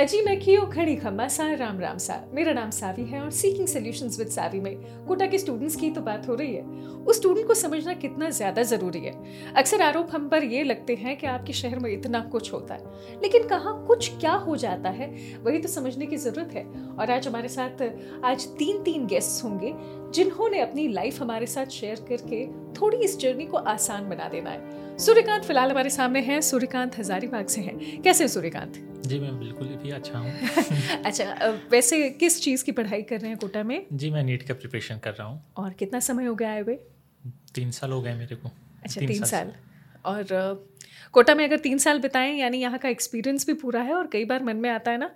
अजी, मैं खियो खड़ी खम्मा सा राम राम सा, मेरा नाम सावी है और सीकिंग सॉल्यूशंस विद सावी में कोटा के स्टूडेंट्स की तो बात हो रही है। उस स्टूडेंट को समझना कितना ज़्यादा ज़रूरी है। अक्सर आरोप हम पर ये लगते हैं कि आपके शहर में इतना कुछ होता है, लेकिन कहाँ कुछ क्या हो जाता है, वही तो समझने की ज़रूरत है। और आज हमारे साथ, आज तीन तीन गेस्ट होंगे जिन्होंने अपनी लाइफ हमारे साथ शेयर करके थोड़ी इस जर्नी को आसान बना देना है। सूर्यकांत फ़िलहाल हमारे सामने हैं। सूर्यकांत हजारीबाग से हैं। कैसे हैं सूर्यकांत? जी मैं बिल्कुल भी अच्छा हूँ। अच्छा वैसे किस चीज़ की पढ़ाई कर रहे हैं कोटा में? जी मैं नीट का प्रिपरेशन कर रहा हूँ। और कितना समय हो गया आए हुए? तीन साल हो गए मेरे को। अच्छा तीन, तीन साल, साल। और कोटा में अगर तीन साल बिताएँ यानी यहाँ का एक्सपीरियंस भी पूरा है और कई बार मन में आता है ना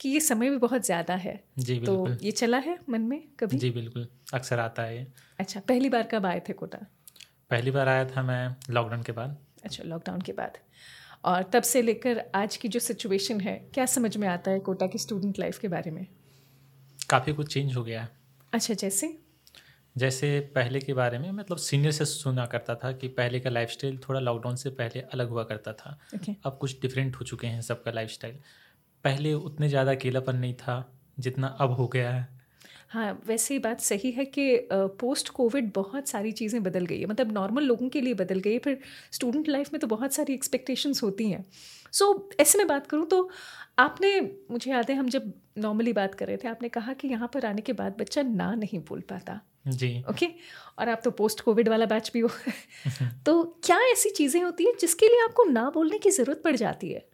कि ये समय भी बहुत ज़्यादा है। जी तो ये चला है मन में कभी? जी बिल्कुल। अक्सर आता है अच्छा पहली बार कब आए थे कोटा? पहली बार आया था मैं लॉकडाउन के बाद। अच्छा लॉकडाउन के बाद। और तब से लेकर आज की जो सिचुएशन है क्या समझ में आता है कोटा की स्टूडेंट लाइफ के बारे में? काफ़ी कुछ चेंज हो गया है। अच्छा जैसे? जैसे पहले के बारे में मतलब सीनियर से सुना करता था कि पहले का लाइफस्टाइल थोड़ा लॉकडाउन से पहले अलग हुआ करता था। Okay. अब कुछ डिफरेंट हो चुके हैं सबका लाइफस्टाइल पहले उतने ज़्यादा अकेलापन नहीं था जितना अब हो गया है। हाँ वैसे ही बात सही है कि पोस्ट कोविड बहुत सारी चीज़ें बदल गई है। मतलब नॉर्मल लोगों के लिए बदल गई है फिर स्टूडेंट लाइफ में तो बहुत सारी एक्सपेक्टेशंस होती हैं। सो so, ऐसे में बात करूँ तो आपने मुझे याद है हम जब नॉर्मली बात कर रहे थे आपने कहा कि यहाँ पर आने के बाद बच्चा ना नहीं बोल पाता। जी। ओके? okay? और आप तो पोस्ट कोविड वाला बैच भी हो। तो क्या ऐसी चीज़ें होती हैं जिसके लिए आपको ना बोलने की ज़रूरत पड़ जाती है?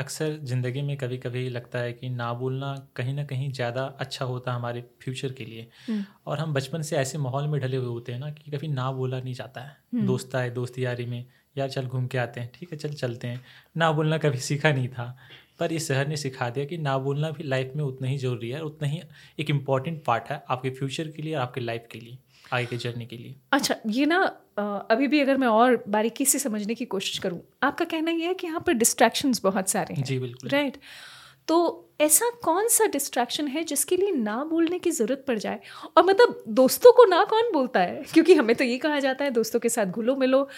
अक्सर ज़िंदगी में कभी कभी लगता है कि ना बोलना कहीं ना कहीं ज़्यादा अच्छा होता है हमारे फ्यूचर के लिए हम्म। और हम बचपन से ऐसे माहौल में ढले हुए होते हैं ना कि कभी ना बोला नहीं जाता है हम्म। दोस्त आए दोस्त यारी में यार चल घूम के आते हैं ठीक है चल चलते हैं ना बोलना कभी सीखा नहीं था पर इस शहर ने सिखा दिया कि ना बोलना भी लाइफ में उतना ही ज़रूरी है उतना ही एक इंपॉर्टेंट पार्ट है आपके फ्यूचर के लिए और आपके लाइफ के लिए आगे के जर्नी के लिए। अच्छा ये ना अभी भी अगर मैं और बारीकी से समझने की कोशिश करूँ आपका कहना ये है कि यहाँ पर डिस्ट्रैक्शंस बहुत सारे हैं जी बिल्कुल। राइट तो ऐसा कौन सा डिस्ट्रैक्शन है जिसके लिए ना बोलने की ज़रूरत पड़ जाए? और मतलब दोस्तों को ना कौन बोलता है? क्योंकि हमें तो ये कहा जाता है दोस्तों के साथ घुलो मिलो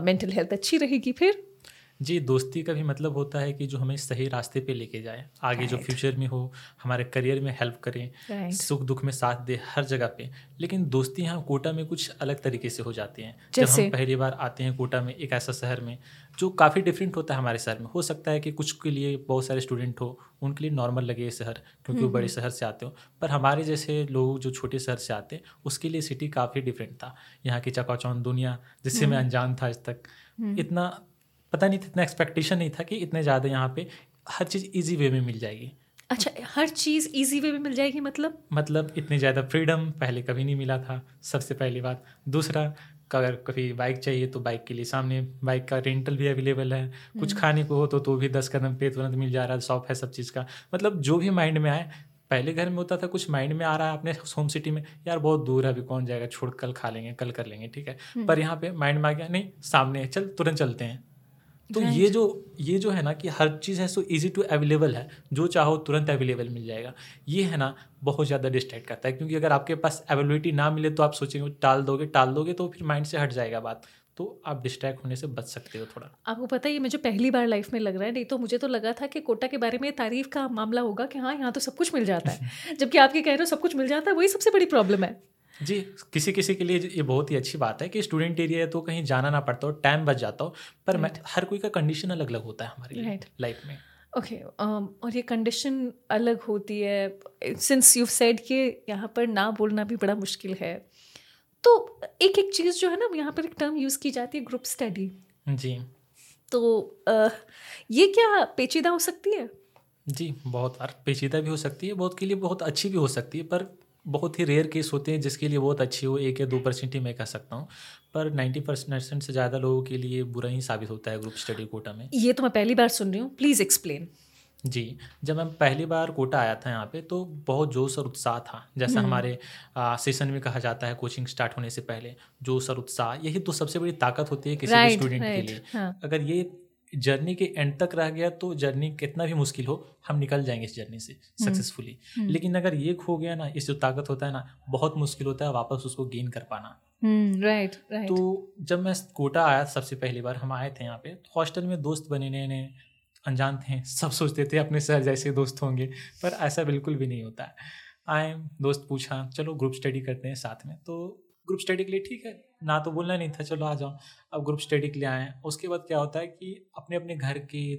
मेंटल हेल्थ अच्छी रहेगी फिर। जी दोस्ती का भी मतलब होता है कि जो हमें सही रास्ते पे लेके जाए आगे right. जो फ्यूचर में हो हमारे करियर में हेल्प करें right. सुख दुख में साथ दे हर जगह पे। लेकिन दोस्ती यहाँ कोटा में कुछ अलग तरीके से हो जाती हैं। जब हम पहली बार आते हैं कोटा में एक ऐसा शहर में जो काफ़ी डिफरेंट होता है हमारे शहर में। हो सकता है कि कुछ के लिए बहुत सारे स्टूडेंट हो उनके लिए नॉर्मल लगे ये शहर क्योंकि वो बड़े शहर से आते हो। पर हमारे जैसे लोग जो छोटे शहर से आते हैं उसके लिए सिटी काफ़ी डिफरेंट था। यहाँ की चकाचौंध दुनिया जिससे मैं अनजान था आज तक। इतना पता नहीं था इतना एक्सपेक्टेशन नहीं था कि इतने ज़्यादा यहाँ पे हर चीज़ ईजी वे में मिल जाएगी। अच्छा हर चीज़ ईजी वे में मिल जाएगी मतलब? मतलब इतनी ज़्यादा फ्रीडम पहले कभी नहीं मिला था सबसे पहली बात। दूसरा अगर कभी बाइक चाहिए तो बाइक के लिए सामने बाइक का रेंटल भी अवेलेबल है। कुछ हम्म। खाने को हो तो तो भी दस कदम पे तुरंत मिल जा रहा है शॉप है सब चीज़ का। मतलब जो भी माइंड में आए पहले घर में होता था कुछ माइंड में आ रहा है अपने होम सिटी में यार बहुत दूर है अभी कौन जाएगा छोड़ कल खा लेंगे कल कर लेंगे ठीक है? हम्म। पर यहाँ पे माइंड में आ गया नहीं सामने चल तुरंत चलते हैं। तो ये जो ये जो है ना कि हर चीज़ है सो इजी टू अवेलेबल है। जो चाहो तुरंत अवेलेबल मिल जाएगा। ये है ना बहुत ज़्यादा डिस्ट्रैक्ट करता है। क्योंकि अगर आपके पास अवेलेबिलिटी ना मिले तो आप सोचेंगे टाल दोगे टाल दोगे तो फिर माइंड से हट जाएगा बात। तो आप डिस्ट्रैक्ट होने से बच सकते हो थोड़ा। आपको पता है ये मुझे पहली बार लाइफ में लग रहा है। नहीं तो मुझे तो लगा था कि कोटा के बारे में तारीफ़ का मामला होगा कि हाँ यहाँ तो सब कुछ मिल जाता है। जबकि आपके कह रहे हो सब कुछ मिल जाता है वही सबसे बड़ी प्रॉब्लम है। जी किसी किसी के लिए ये बहुत ही अच्छी बात है कि स्टूडेंट एरिया है तो कहीं जाना ना पड़ता हो टाइम बच जाता हो पर right. हर कोई का कंडीशन अलग अलग होता है हमारी right. लाइफ में। ओके okay, um, और ये कंडीशन अलग होती है। सिंस यू सेड कि यहाँ पर ना बोलना भी बड़ा मुश्किल है तो एक एक चीज़ जो है ना यहाँ पर एक टर्म यूज़ की जाती है ग्रुप स्टडी जी। तो uh, ये क्या पेचीदा हो सकती है? जी बहुत बार पेचीदा भी हो सकती है बहुत के लिए बहुत अच्छी भी हो सकती है पर बहुत ही रेयर केस होते हैं जिसके लिए बहुत अच्छी हो एक या दो परसेंट ही मैं कह सकता हूँ। पर नाइन्टी परसेंट से ज़्यादा लोगों के लिए बुरा ही साबित होता है ग्रुप स्टडी कोटा में। ये तो मैं पहली बार सुन रही हूँ। प्लीज़ एक्सप्लेन जी जब मैं पहली बार कोटा आया था यहाँ पे तो बहुत जोश और उत्साह था। जैसा हम्म। हमारे सेशन में कहा जाता है कोचिंग स्टार्ट होने से पहले जोश और उत्साह यही तो सबसे बड़ी ताकत होती है किसी भी स्टूडेंट के लिए। हाँ. अगर ये जर्नी के एंड तक रह गया तो जर्नी कितना भी मुश्किल हो हम निकल जाएँगे इस जर्नी से सक्सेसफुली हम्म। हम्म। लेकिन अगर ये खो गया ना इस जो ताकत होता है ना बहुत मुश्किल होता है वापस उसको गेन कर पाना। राइट हम्म, राइट तो जब मैं कोटा आया सबसे पहली बार हम आए थे यहाँ पे तो हॉस्टल में दोस्त बने नए नए अनजान थे सब सोचते थे अपने सर जैसे दोस्त होंगे पर ऐसा बिल्कुल भी नहीं होता। है आए दोस्त पूछा चलो ग्रुप स्टडी करते हैं साथ में। तो ग्रुप स्टडी के लिए ठीक है ना तो बोलना नहीं था, चलो आ जाओ, अब ग्रुप स्टडी के लिए आए उसके बाद क्या होता है कि अपने अपने घर की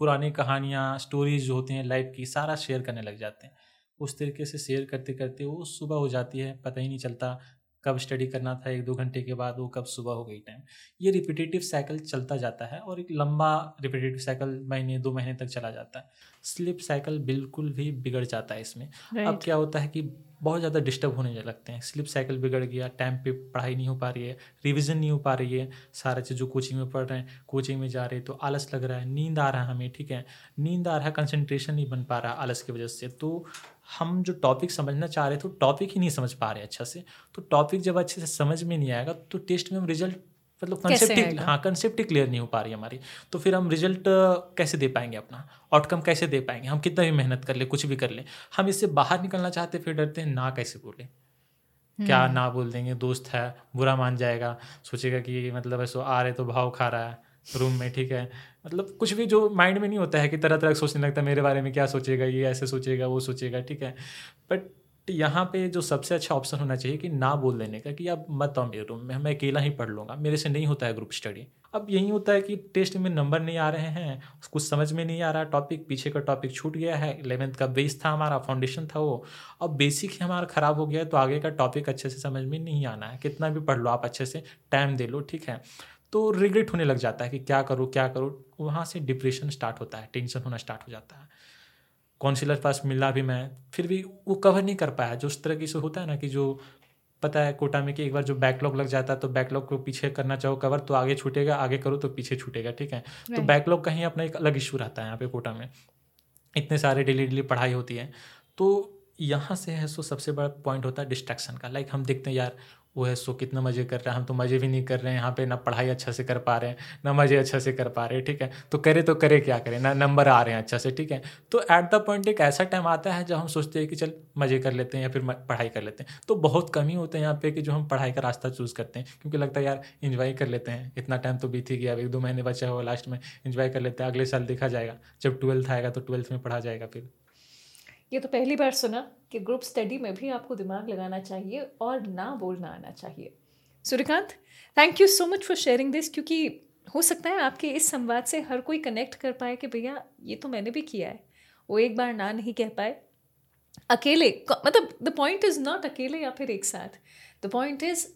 पुरानी कहानियाँ स्टोरीज जो होती हैं लाइफ की, सारा शेयर करने लग जाते हैं। उस तरीके से शेयर करते करते वो सुबह हो जाती है, पता ही नहीं चलता कब स्टडी करना था, एक दो घंटे के बाद वो कब सुबह हो गई टाइम ये रिपीटेटिव साइकिल चलता जाता है और एक लंबा रिपीटेटिव साइकिल महीने, दो महीने तक चला जाता है। स्लिप साइकिल बिल्कुल भी बिगड़ जाता है इसमें। right. अब क्या होता है कि बहुत ज़्यादा डिस्टर्ब होने लगते हैं। स्लिप साइकिल बिगड़ गया टाइम पे पढ़ाई नहीं हो पा रही है रिवीजन नहीं हो पा रही है सारा चीज़ जो कोचिंग में पढ़ रहे हैं कोचिंग में जा रहे हैं तो आलस लग रहा है नींद आ रहा है हमें ठीक है? नींद आ रहा है कंसंट्रेशन नहीं बन पा रहा आलस की वजह से। तो हम जो टॉपिक समझना चाह रहे थे तो टॉपिक ही नहीं समझ पा रहे अच्छा से। तो टॉपिक जब अच्छे से समझ में नहीं आएगा तो टेस्ट में हम रिज़ल्ट मतलब कंसेप्ट हाँ कंसेप्ट ही क्लियर नहीं हो पा रही हमारी। तो फिर हम रिज़ल्ट कैसे दे पाएँगे अपना? आउटकम कैसे दे पाएँगे? हम कितना भी मेहनत कर ले कुछ भी कर ले हम इससे बाहर निकलना चाहते फिर डरते हैं ना कैसे बोले? क्या हम्म। ना बोल देंगे दोस्त है बुरा मान जाएगा सोचेगा कि मतलब ऐसा आ रहे तो भाव खा रहा है रूम में ठीक है? मतलब कुछ भी जो माइंड में नहीं होता है कि तरह तरह सोचने लगता है मेरे बारे में क्या सोचेगा ये ऐसे सोचेगा वो सोचेगा ठीक है? बट यहाँ पे जो सबसे अच्छा ऑप्शन होना चाहिए कि ना बोल देने का कि आप मत आओ मेरे रूम में, मैं अकेला ही पढ़ लूँगा, मेरे से नहीं होता है ग्रुप स्टडी अब यही होता है कि टेस्ट में नंबर नहीं आ रहे हैं, कुछ समझ में नहीं आ रहा टॉपिक पीछे का टॉपिक छूट गया है इलेवेंथ का बेस था हमारा फाउंडेशन था वो। अब बेसिक ही हमारा ख़राब हो गया है तो आगे का टॉपिक अच्छे से समझ में नहीं आना है। कितना भी पढ़ लो आप अच्छे से टाइम दे लो, ठीक है? तो रिग्रेट होने लग जाता है कि क्या करूँ क्या करूँ, वहाँ से डिप्रेशन स्टार्ट होता है टेंशन होना स्टार्ट हो जाता है। काउंसिलर पास मिला भी मैं फिर भी वो कवर नहीं कर पाया। जो उस तरह की से होता है ना कि जो पता है कोटा में कि एक बार जो बैकलॉग लग जाता है तो बैकलॉग को पीछे करना चाहो कवर तो आगे छूटेगा आगे करो तो पीछे छूटेगा ठीक है? तो बैकलॉग का ही अपना एक अलग इशू रहता है यहाँ पे कोटा में। इतने सारे डेली डेली पढ़ाई होती है। तो यहाँ से है सो सबसे बड़ा पॉइंट होता है डिस्ट्रैक्शन का। लाइक हम देखते हैं यार वो है, सो कितना मज़े कर रहा है, हम तो मज़े भी नहीं कर रहे हैं, यहाँ पे ना पढ़ाई अच्छा से कर पा रहे हैं, ना मज़े अच्छा से कर पा रहे हैं, ठीक है? तो करे तो करे, क्या करें? ना नंबर आ रहे हैं अच्छा से, ठीक है? तो एट द पॉइंट एक ऐसा टाइम आता है, जब हम सोचते हैं कि चल, मज़े कर लेते हैं या फिर पढ़ाई कर लेते हैं तो बहुत कम ही होते हैं यहाँ पे कि जो हम पढ़ाई का रास्ता चूज़ करते हैं, क्योंकि लगता है, यार इन्जॉय कर लेते हैं, इतना टाइम तो बीत ही गया एक दो महीने बचा हुआ लास्ट में इन्जॉय कर लेते हैं, अगले साल देखा जाएगा, जब ट्वेल्थ आएगा तो ट्वेल्थ में पढ़ा जाएगा फिर। ये तो पहली बार सुना कि ग्रुप स्टडी में भी आपको दिमाग लगाना चाहिए और ना बोलना आना चाहिए। Suryakant thank you so much for sharing this क्योंकि हो सकता है आपके इस संवाद से हर कोई कनेक्ट कर पाए कि भैया, ये तो मैंने भी किया है। वो एक बार ना नहीं कह पाए। अकेले मतलब द पॉइंट इज़ नॉट अकेले या फिर एक साथ। The point is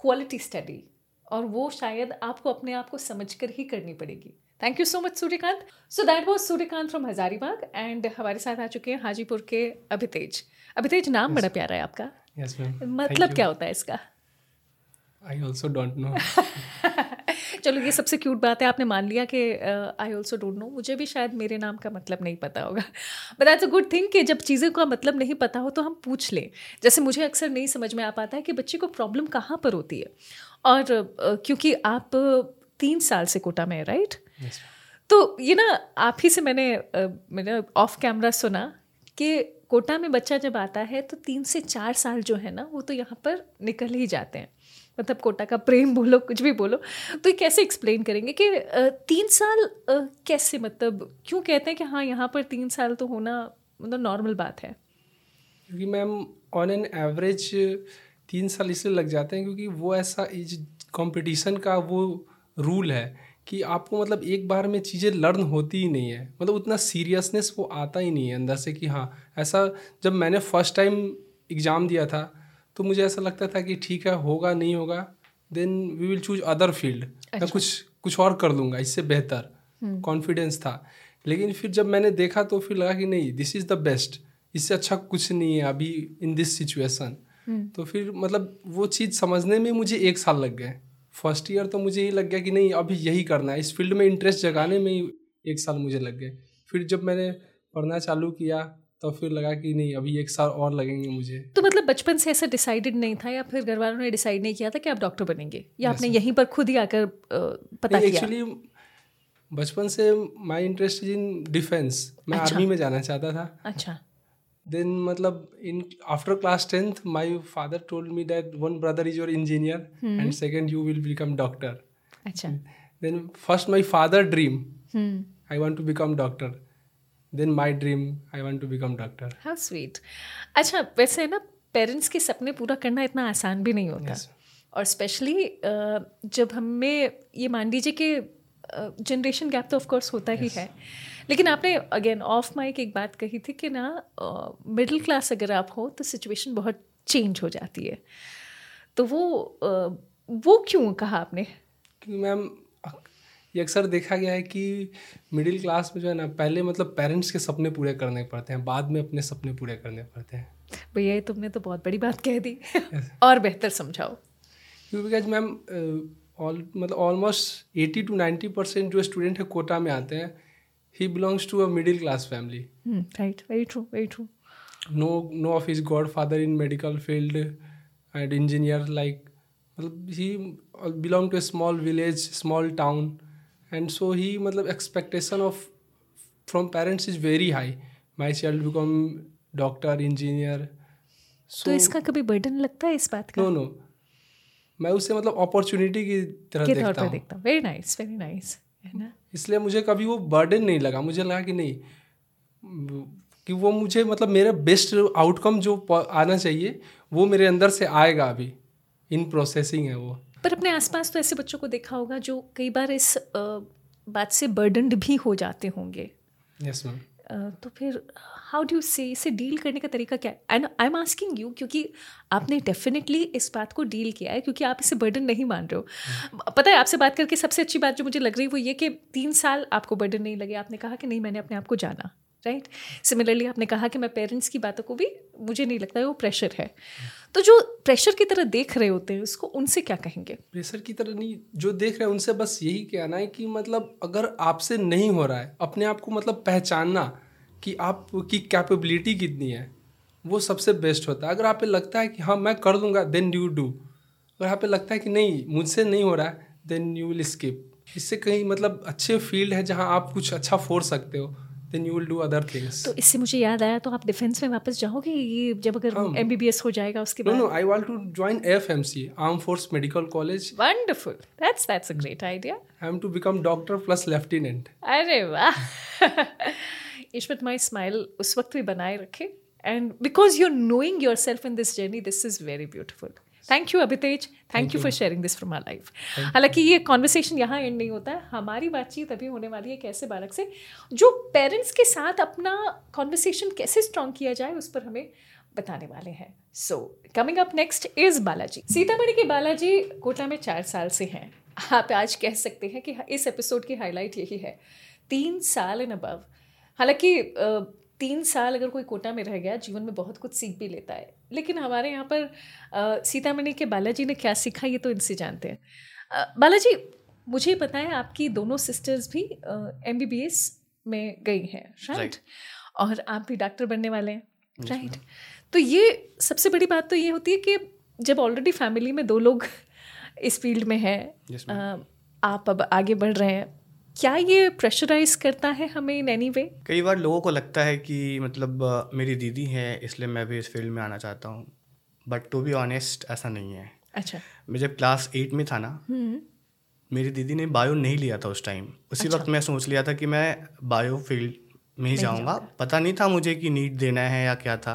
quality study और वो शायद आपको अपने आप को समझ कर ही करनी पड़ेगी। Thank you so much Suryakant so that was Suryakant from Hazaribagh and हमारे साथ आ चुके हैं हाजीपुर के अभितेज। अभितेज नाम yes. बड़ा प्यारा है आपका। Yes, मतलब क्या होता है इसका? आई ऑल्सो डोंट नो चलो ये सबसे क्यूट बात है आपने मान लिया कि आई ऑल्सो डोंट नो मुझे भी शायद मेरे नाम का मतलब नहीं पता होगा। But that's a good thing कि जब चीज़ों का मतलब नहीं पता हो तो हम पूछ लें। जैसे मुझे अक्सर नहीं समझ में आ पाता है कि बच्चे को प्रॉब्लम कहाँ पर होती है। और uh, क्योंकि आप तीन साल से कोटा में है राइट yes. तो ये ना आप ही से मैंने uh, मैंने ऑफ़ कैमरा सुना कि कोटा में बच्चा जब आता है तो तीन से चार साल जो है ना वो तो यहाँ पर निकल ही जाते हैं। मतलब कोटा का प्रेम बोलो कुछ भी बोलो। तो ये कैसे एक्सप्लेन करेंगे कि तीन साल कैसे मतलब क्यों कहते हैं कि हाँ यहाँ पर तीन साल तो होना मतलब नॉर्मल बात है? क्योंकि मैम ऑन एन एवरेज तीन साल इसलिए लग जाते हैं क्योंकि वो ऐसा इज़ कंपटीशन का वो रूल है कि आपको मतलब एक बार में चीज़ें लर्न होती ही नहीं है। मतलब उतना सीरियसनेस वो आता ही नहीं है अंदर से कि हाँ ऐसा जब मैंने फ़र्स्ट टाइम एग्ज़ाम दिया था तो मुझे ऐसा लगता था कि ठीक है होगा नहीं होगा then we will choose other field मैं कुछ कुछ और कर लूँगा इससे बेहतर। Confidence hmm. था। लेकिन फिर जब मैंने देखा तो फिर लगा कि नहीं दिस इज़ द बेस्ट इससे अच्छा कुछ नहीं है अभी इन दिस सिचुएसन तो फिर मतलब वो चीज़ समझने में मुझे एक साल लग गए। फ़र्स्ट ईयर तो मुझे ये लग गया कि नहीं अभी यही करना है। इस फ़ील्ड में इंटरेस्ट जगाने में ही एक साल मुझे लग गए। फिर जब मैंने पढ़ना चालू किया तो फिर लगा कि नहीं अभी एक साल और लगेंगे मुझे। तो मतलब बचपन से ऐसा डिसाइडेड नहीं था या फिर घर वालों ने डिसाइड नहीं किया था कि आप डॉक्टर बनेंगे? या आपने यहीं पर खुद ही आकर पता किया? एक्चुअली बचपन से माई इंटरेस्ट इन डिफेंस मैं अच्छा। आर्मी में जाना चाहता था। अच्छा। देन मतलब in after class tenth my father told me that one brother is your engineer and second you will become doctor अच्छा then first my father dream I want to become doctor then my dream I want to become doctor how sweet अच्छा वैसे ना parents के सपने पूरा करना इतना आसान भी नहीं होता। Yes. और स्पेशली जब हमें ये मान लीजिए कि जनरेशन गैप तो ऑफ़ कोर्स होता ही है। लेकिन आपने अगेन ऑफ़ माइक एक बात कही थी कि ना मिडिल uh, क्लास अगर आप हो तो सिचुएशन बहुत चेंज हो जाती है। तो वो uh, वो क्यों कहा आपने? क्योंकि मैम ये अक्सर देखा गया है कि मिडिल क्लास में जो है ना पहले मतलब पेरेंट्स के सपने पूरे करने पड़ते हैं बाद में अपने सपने पूरे करने पड़ते हैं। भैया तुमने तो बहुत बड़ी बात कह दी। और बेहतर समझाओ। क्योंकि मैम ऑल मतलब almost eighty two ninety percent जो स्टूडेंट है कोटा में आते हैं। He belongs to a middle class family right very true very true no no of his godfather in medical field and engineer like मतलब he belong to a small village small town and so he मतलब expectation of from parents is very high my child become doctor engineer so तो इसका कभी burden लगता है इस बात का no no मैं उसे मतलब अपॉर्चुनिटी की तरह देखता देखता हूँ वेरी नाइस वेरी नाइस है ना? इसलिए मुझे कभी वो बर्डन नहीं लगा। मुझे लगा कि नहीं कि वो मुझे मतलब मेरा बेस्ट आउटकम जो आना चाहिए वो मेरे अंदर से आएगा अभी। इन प्रोसेसिंग है वो। पर अपने आसपास तो ऐसे बच्चों को देखा होगा जो कई बार इस बात से बर्डनड भी हो जाते होंगे। यस yes, मैम तो फिर हाउ डू से इसे डील करने का तरीका क्या है? And I am asking you क्योंकि आपने डेफिनेटली इस बात को डील किया है क्योंकि आप इसे बर्डन नहीं मान रहे हो। पता है आपसे बात करके सबसे अच्छी बात जो मुझे लग रही है वो ये कि तीन साल आपको बर्डन नहीं लगे। आपने कहा कि नहीं मैंने अपने आप को जाना राइट सिमिलरली आपने कहा कि मैं पेरेंट्स की बातों को भी मुझे नहीं लगता है वो प्रेशर है। तो जो प्रेशर की तरह देख रहे होते हैं उसको उनसे क्या कहेंगे? प्रेशर की तरह नहीं जो देख रहे हैं उनसे बस यही कहना है कि मतलब अगर आपसे नहीं हो रहा है अपने आप को मतलब पहचानना कि आपकी कैपेबिलिटी कितनी है वो सबसे बेस्ट होता है। अगर आप पे लगता है कि हाँ मैं कर दूँगा देन यू डू अगर आप पे लगता है कि नहीं मुझसे नहीं हो रहा है देन यू विल स्किप इससे कहीं मतलब अच्छे फ़ील्ड है जहाँ आप कुछ अच्छा फोड़ सकते हो then you will do other things तो इससे मुझे याद आया तो आप डिफेंस में वापस जाओगे ये जब अगर। एम हो जाएगा उसके बाद? No I want to join F M C arm force medical college wonderful that's that's a great idea I am to become doctor plus lieutenant अरे वाह। इश्मत माई स्माइल उस वक्त भी बनाए रखे and because you are knowing yourself in this journey this is very beautiful thank you Abhitej thank you for sharing this from our life हालाँकि ये conversation यहाँ एंड नहीं होता है। हमारी बातचीत अभी होने वाली है एक ऐसे बालक से। जो पेरेंट्स के साथ अपना कॉन्वर्सेशन कैसे स्ट्रॉन्ग किया जाए उस पर हमें बताने वाले हैं। So coming up next is Balaji. Sitamarhi के बालाजी कोटा में चार साल से हैं। आप आज कह सकते हैं कि इस एपिसोड की हाईलाइट यही है। तीन साल इन अबव हालाँकि तीन साल अगर कोई कोटा में रह गया जीवन में बहुत कुछ सीख भी लेता है। लेकिन हमारे यहाँ पर सीतामढ़ी के बालाजी ने क्या सीखा ये तो इनसे जानते हैं। बालाजी मुझे पता है आपकी दोनों सिस्टर्स भी एम बी बी एस में गई हैं राइट और आप भी डॉक्टर बनने वाले हैं राइट तो ये सबसे बड़ी बात तो ये होती है कि जब ऑलरेडी फैमिली में दो लोग इस फ़ील्ड में हैं Yes, आप अब आगे बढ़ रहे हैं क्या ये प्रेशराइज करता है हमें इन एनी वे कई बार लोगों को लगता है कि मतलब मेरी दीदी है इसलिए मैं भी इस फ़ील्ड में आना चाहता हूँ। बट टू बी ऑनेस्ट ऐसा नहीं है। अच्छा। मैं जब क्लास एट में था ना हम्म। मेरी दीदी ने बायो नहीं लिया था उस टाइम उसी अच्छा। वक्त मैं सोच लिया था कि मैं बायो फ़ील्ड में ही जाऊँगा। पता नहीं था मुझे कि नीट देना है या क्या था।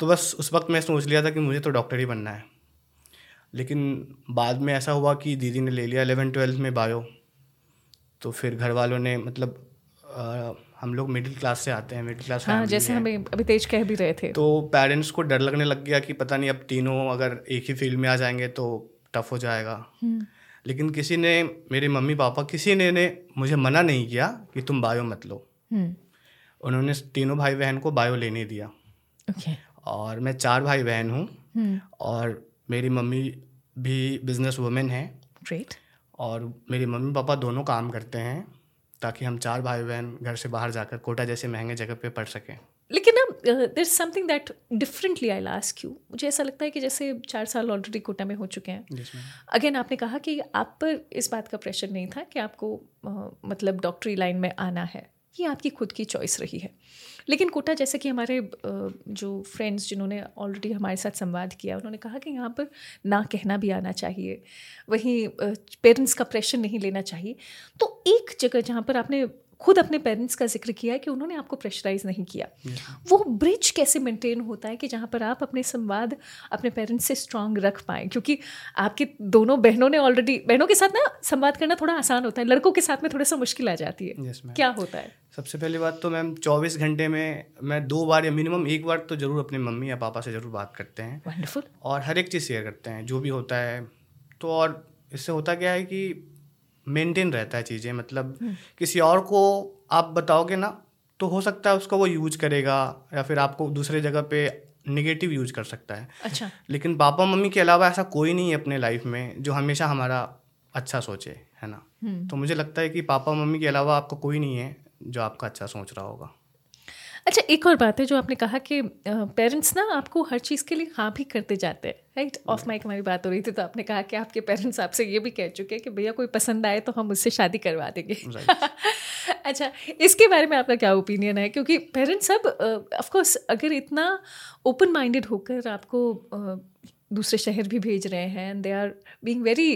तो बस उस वक्त मैं सोच लिया था कि मुझे तो डॉक्टर ही बनना है। लेकिन बाद में ऐसा हुआ कि दीदी ने ले लिया एलेवन ट्वेल्थ में बायो तो फिर घर वालों ने मतलब अ, हम लोग मिडिल क्लास से आते हैं मिडिल क्लास हाँ जैसे हमें अभी तेज कह भी रहे थे। तो पेरेंट्स को डर लगने लग गया कि पता नहीं अब तीनों अगर एक ही फ़ील्ड में आ जाएँगे तो टफ हो जाएगा। हम्म, लेकिन किसी ने मेरे मम्मी पापा किसी ने ने मुझे मना नहीं किया कि तुम बायो मत लो। हम्म, उन्होंने तीनों भाई बहन को बायो लेने दिया। ओके। और मैं चार भाई बहन हूँ हम्म, और मेरी मम्मी भी बिज़नेस वुमेन है। ग्रेट और मेरे मम्मी पापा दोनों काम करते हैं ताकि हम चार भाई बहन घर से बाहर जाकर कोटा जैसे महँगे जगह पे पढ़ सकें। लेकिन अब there something that differently I last you मुझे ऐसा लगता है कि जैसे चार साल ऑलरेडी कोटा में हो चुके हैं। अगेन yes, आपने कहा कि आप पर इस बात का प्रेशर नहीं था कि आपको uh, मतलब डॉक्टरी लाइन में आना है। ये आपकी खुद की चॉइस रही है। लेकिन कोटा जैसे कि हमारे जो फ्रेंड्स जिन्होंने ऑलरेडी हमारे साथ संवाद किया, उन्होंने कहा कि यहाँ पर ना कहना भी आना चाहिए, वहीं पेरेंट्स का प्रेशर नहीं लेना चाहिए। तो एक जगह जहाँ पर आपने खुद अपने पेरेंट्स का ज़िक्र किया है कि उन्होंने आपको प्रेशराइज नहीं किया। वो ब्रिज कैसे मेंटेन होता है कि जहाँ पर आप अपने संवाद अपने पेरेंट्स से स्ट्रांग रख पाएँ? क्योंकि आपके दोनों बहनों ने ऑलरेडी बहनों के साथ ना संवाद करना थोड़ा आसान होता है लड़कों के साथ में थोड़ा सा मुश्किल आ जाती है। Yes, क्या होता है? सबसे पहली बात तो मैम चौबीस घंटे में मैं दो बार या मिनिमम एक बार तो ज़रूर अपनी मम्मी या पापा से ज़रूर बात करते हैं। वंडरफुल और हर एक चीज़ शेयर करते हैं जो भी होता है। तो और इससे होता क्या है कि मेंटेन रहता है चीज़ें मतलब किसी और को आप बताओगे ना तो हो सकता है उसको वो यूज़ करेगा या फिर आपको दूसरे जगह पे निगेटिव यूज़ कर सकता है। अच्छा। लेकिन पापा मम्मी के अलावा ऐसा कोई नहीं है अपने लाइफ में जो हमेशा हमारा अच्छा सोचे है ना? तो मुझे लगता है कि पापा मम्मी के अलावा आपका कोई नहीं है जो आपका अच्छा सोच रहा होगा। अच्छा एक और बात है जो आपने कहा कि पेरेंट्स ना आपको हर चीज़ के लिए हाँ भी करते जाते हैं राइट ऑफ़ माइक हमारी बात हो रही थी तो आपने कहा कि आपके पेरेंट्स आपसे ये भी कह चुके हैं कि भैया कोई पसंद आए तो हम उससे शादी करवा देंगे। अच्छा इसके बारे में आपका क्या ओपिनियन है? क्योंकि पेरेंट्स अब ऑफकोर्स अगर इतना ओपन माइंडेड होकर आपको दूसरे शहर भी भेज रहे हैं and they are being very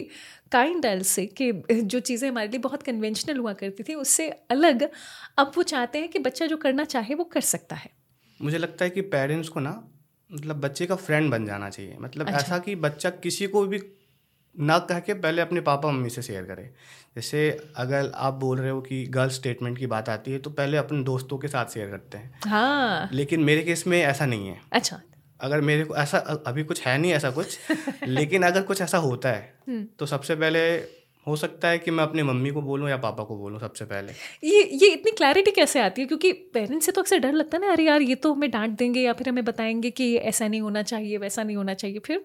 kind L से कि जो चीज़ें हमारे लिए बहुत कन्वेंशनल हुआ करती थी उससे अलग अब वो चाहते हैं कि बच्चा जो करना चाहे वो कर सकता है। मुझे लगता है कि पेरेंट्स को ना मतलब बच्चे का फ्रेंड बन जाना चाहिए। मतलब अच्छा। ऐसा कि बच्चा किसी को भी ना कह के पहले अपने पापा मम्मी से शेयर करे। जैसे अगर आप बोल रहे हो कि गर्ल्स स्टेटमेंट की बात आती है तो पहले अपने दोस्तों के साथ शेयर करते हैं। हाँ। लेकिन मेरे केस में ऐसा नहीं है। अच्छा अगर मेरे को ऐसा अभी कुछ है नहीं ऐसा कुछ लेकिन अगर कुछ ऐसा होता है तो सबसे पहले हो सकता है कि मैं अपनी मम्मी को बोलूँ या पापा को बोलूँ सबसे पहले। ये ये इतनी क्लैरिटी कैसे आती है? क्योंकि पेरेंट्स से तो अक्सर डर लगता है ना अरे यार ये तो हमें डांट देंगे या फिर हमें बताएँगे कि ऐसा नहीं होना चाहिए वैसा नहीं होना चाहिए। फिर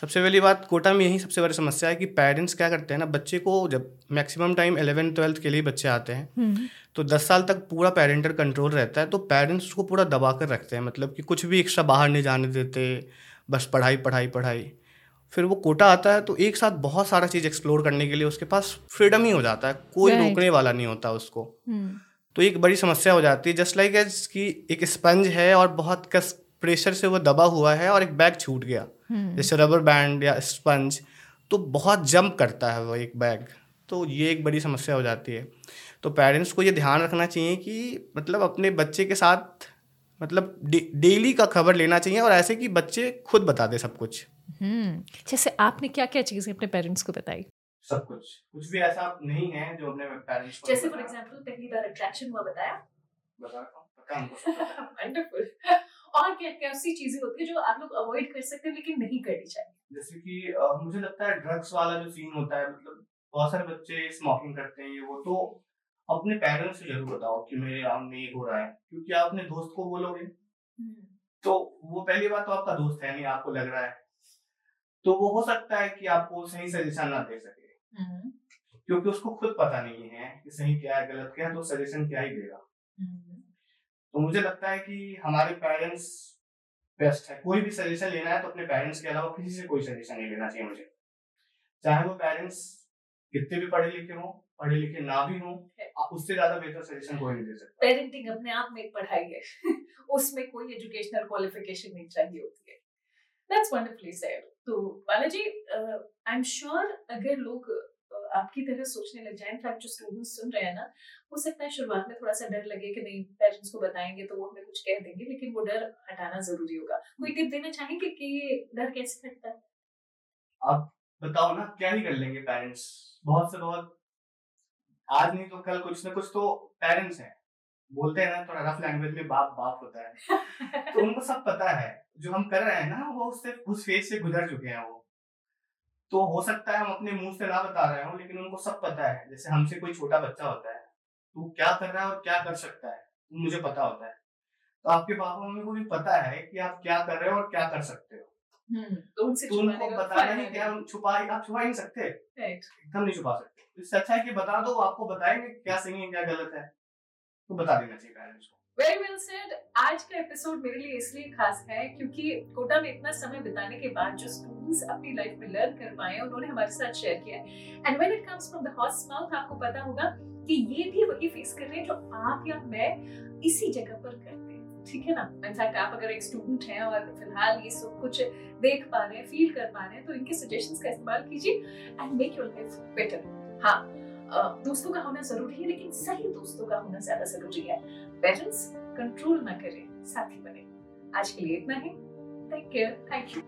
सबसे पहली बात कोटा में यही सबसे बड़ी समस्या है कि पेरेंट्स क्या करते हैं ना बच्चे को जब मैक्सिमम टाइम इलेवन ट्वेल्थ के लिए बच्चे आते हैं तो दस साल तक पूरा पेरेंटल कंट्रोल रहता है तो पेरेंट्स उसको पूरा दबा कर रखते हैं मतलब कि कुछ भी एक्स्ट्रा बाहर नहीं जाने देते बस पढ़ाई पढ़ाई पढ़ाई। फिर वो कोटा आता है तो एक साथ बहुत सारा चीज़ एक्सप्लोर करने के लिए उसके पास फ्रीडम ही हो जाता है कोई Right. रोकने वाला नहीं होता उसको। तो एक बड़ी समस्या हो जाती है जस्ट लाइक एज कि एक स्पंज है और बहुत कस प्रेशर से वो दबा हुआ है और एक बैग छूट गया। जैसे रबर बैंड या स्पंज तो बहुत जंप करता है वो एक बैग। तो ये एक बड़ी समस्या हो जाती है। तो पेरेंट्स को ये ध्यान रखना चाहिए कि मतलब अपने बच्चे के साथ मतलब डेली का खबर लेना चाहिए और ऐसे कि बच्चे खुद बता दे सब कुछ। हम्म जैसे आपने क्या क्या चीज़ें अपने पेरेंट्स को बताई? सब कुछ। कुछ भी ऐसा नहीं है जो अपने पेरेंट्स को जैसे फॉर एग्जांपल पहली बार अट्रैक्शन हुआ बताया? वंडरफुल और क्या क्या ऐसी चीज़ें होती है जो आप लोग अवॉइड कर सकते हैं लेकिन नहीं करनी चाहिए? जैसे कि मुझे लगता है ड्रग्स वाला जो सीन होता है मतलब बहुत सारे बच्चे स्मोकिंग करते हैं ये वो तो अपने पेरेंट्स से ज़रूर बताओ कि मेरे अराउंड में ये हो रहा है क्योंकि आप अपने दोस्त को बोलोगे। तो वो पहली बात तो आपका दोस्त है नहीं आपको लग रहा है। तो वो हो सकता है कि आपको सही सजेशन ना दे सके। क्योंकि उसको खुद पता नहीं है कि सही क्या है गलत क्या है तो सजेशन क्या ही देगा। तो मुझे लगता है कि हमारे पेरेंट्स बेस्ट है। कोई भी सजेशन लेना है तो अपने पेरेंट्स के अलावा किसी से कोई सजेशन नहीं लेना चाहिए मुझे। चाहे वो पेरेंट्स कितने भी पढ़े लिखे हों पढ़े लिखे ना भी हों उससे ज़्यादा बेहतर सजेशन कोई नहीं दे सकता। पेरेंटिंग अपने आप में एक पढ़ाई है। उसमें कोई एजुकेशनल क्वालिफिकेशन नहीं चाहिए होती है। दैट्स वंडरफुली सेड तो बालाजी आई एम श्योर अगर लोग आपकी तरह सोचने लग जाए। इनफैक्ट जो स्टूडेंट्स सुन रहे हैं ना हो सकता है शुरुआत में थोड़ा सा डर लगे कि नहीं पेरेंट्स को बताएँगे तो वो हमें कुछ कह देंगे लेकिन वो डर हटाना ज़रूरी होगा। कोई टिप देना चाहेंगे कि ये डर कैसे हटता है? आप बताओ ना क्या ही कर लेंगे पेरेंट्स बहुत से बहुत आज नहीं तो कल कुछ ना कुछ तो पेरेंट्स हैं। बोलते हैं ना थोड़ा रफ लैंग्वेज में बाप बाप होता है। तो उनको सब पता है। जो हम कर रहे हैं ना वो उससे उस फ़ेज़ से गुजर चुके हैं वो। तो हो सकता है हम अपने मुँह से ना बता रहे हो लेकिन उनको सब पता है। जैसे हमसे कोई छोटा बच्चा होता है तू क्या कर रहा है और क्या कर सकता है मुझे पता होता है। तो आपके पापा मम्मी को भी पता है कि आप क्या कर रहे हो और क्या कर सकते हो। तो उनसे तो उनको छुपाने का बताना फ़ायदा ही। क्या छुपा आप छुपा ही नहीं सकते। नहीं। एकदम नहीं छुपा सकते। इससे अच्छा है कि बता दो आपको बताएँगे क्या सही है क्या गलत है। तो बता देना चाहिए पेरेंट्स को वेरी वेल सेड आज का एपिसोड मेरे लिए इसलिए खास है क्योंकि कोटा में इतना समय बिताने के बाद जो स्टूडेंट्स अपनी लाइफ में लर्न कर पाए उन्होंने हमारे साथ शेयर किया and when it comes from the horse mouth आपको पता होगा कि ये भी वही फेस कर रहे हैं जो आप या मैं इसी जगह पर करते हैं। ठीक है ना? इनफैक्ट आप अगर एक स्टूडेंट हैं और फ़िलहाल ये सब कुछ देख पा रहे हैं फील कर पा रहे हैं तो इनके सजेशंस का इस्तेमाल कीजिए and make your life better हाँ दोस्तों का होना ज़रूरी है, लेकिन सही दोस्तों का होना ज़्यादा ज़रूरी है। पेरेंट्स कंट्रोल ना करें, साथी बने। आज के लिए इतना ही। Take care thank you